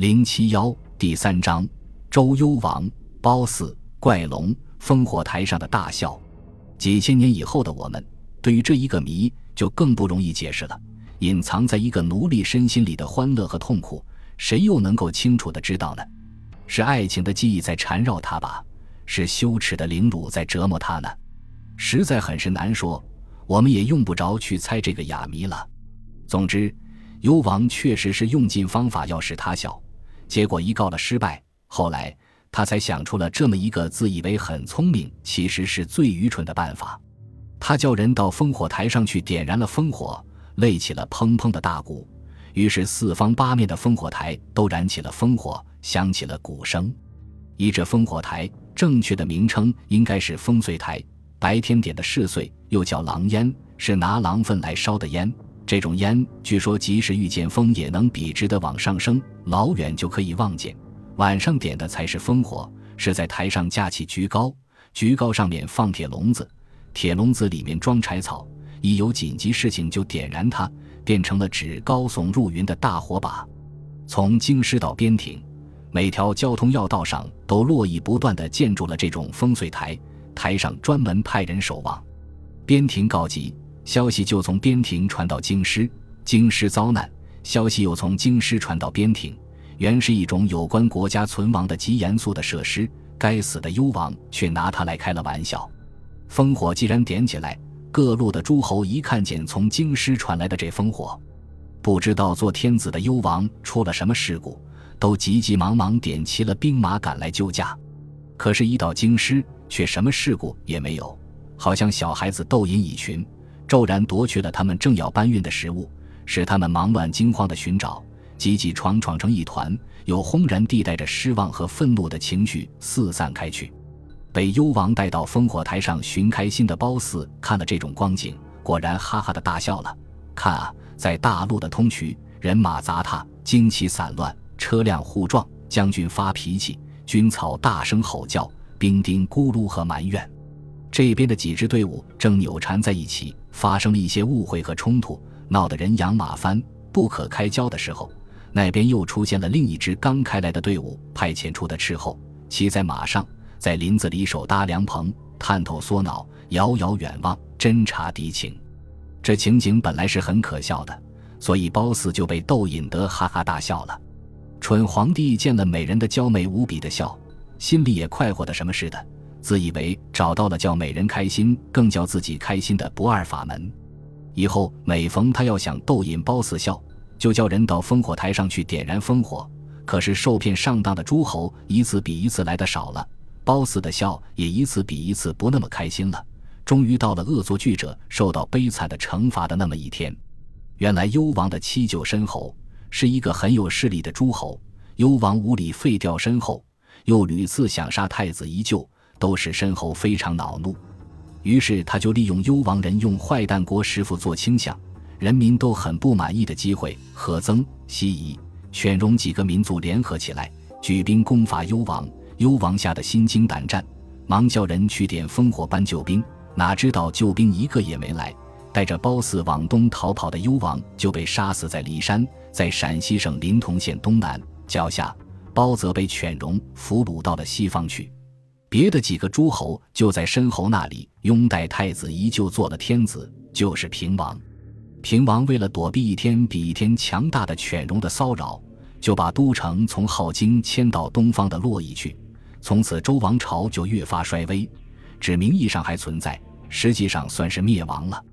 零七幺第三章：周幽王、褒姒、怪龙、烽火台上的大笑。几千年以后的我们，对于这一个谜就更不容易解释了。隐藏在一个奴隶身心里的欢乐和痛苦，谁又能够清楚的知道呢？是爱情的记忆在缠绕他吧？是羞耻的凌辱在折磨他呢？实在很是难说。我们也用不着去猜这个哑谜了。总之，幽王确实是用尽方法要使他笑。结果一告了失败，后来他才想出了这么一个自以为很聪明，其实是最愚蠢的办法。他叫人到烽火台上去点燃了烽火，擂起了砰砰的大鼓，于是四方八面的烽火台都燃起了烽火，响起了鼓声。依这烽火台正确的名称应该是烽燧台，白天点的是燧，又叫狼烟，是拿狼粪来烧的烟。这种烟，据说即使遇见风也能笔直的往上升，老远就可以望见。晚上点的才是烽火，是在台上架起菊高，菊高上面放铁笼子，铁笼子里面装柴草，一有紧急事情就点燃它，变成了指高耸入云的大火把。从京师到边庭，每条交通要道上都络绎不断地建筑了这种烽燧台，台上专门派人守望。边庭告急。消息就从边庭传到京师，京师遭难，消息又从京师传到边庭。原是一种有关国家存亡的极严肃的设施，该死的幽王却拿它来开了玩笑。烽火既然点起来，各路的诸侯一看见从京师传来的这烽火，不知道做天子的幽王出了什么事故，都急急忙忙点齐了兵马赶来救驾。可是，一到京师，却什么事故也没有，好像小孩子斗饮一群。骤然夺去了他们正要搬运的食物，使他们忙乱惊慌的寻找，挤挤闯闯成一团，又轰然地带着失望和愤怒的情绪四散开去。被幽王带到烽火台上寻开心的褒姒看了这种光景，果然哈哈的大笑了。看啊，在大路的通衢，人马杂沓，旌旗散乱，车辆互撞，将军发脾气，军曹大声吼叫，兵丁咕噜和埋怨。这边的几支队伍正扭缠在一起，发生了一些误会和冲突，闹得人仰马翻、不可开交的时候，那边又出现了另一支刚开来的队伍派遣出的斥候，骑在马上，在林子里手搭凉棚，探头缩脑，遥遥远望，侦察敌情。这情景本来是很可笑的，所以褒姒就被逗引得哈哈大笑了。蠢皇帝见了美人的娇媚无比的笑，心里也快活的什么似的。自以为找到了叫美人开心、更叫自己开心的不二法门，以后每逢他要想逗引褒姒笑，就叫人到烽火台上去点燃烽火。可是受骗上当的诸侯一次比一次来的少了，褒姒的笑也一次比一次不那么开心了。终于到了恶作剧者受到悲惨的惩罚的那么一天。原来幽王的七舅申侯是一个很有势力的诸侯，幽王无礼废掉申侯，又屡次想杀太子一舅。都使申侯非常恼怒，于是他就利用幽王人用坏蛋国师傅做倾向，人民都很不满意的机会，和曾、西夷、犬戎几个民族联合起来，举兵攻伐幽王。幽王吓得心惊胆战，忙叫人去点烽火搬救兵，哪知道救兵一个也没来。带着褒姒往东逃跑的幽王就被杀死在骊山，在陕西省临潼县东南脚下。褒则被犬戎俘虏到了西方去。别的几个诸侯就在申侯那里拥戴太子，依旧做了天子，就是平王。平王为了躲避一天比一天强大的犬戎的骚扰，就把都城从镐京迁到东方的洛邑去。从此周王朝就越发衰微，只名义上还存在，实际上算是灭亡了。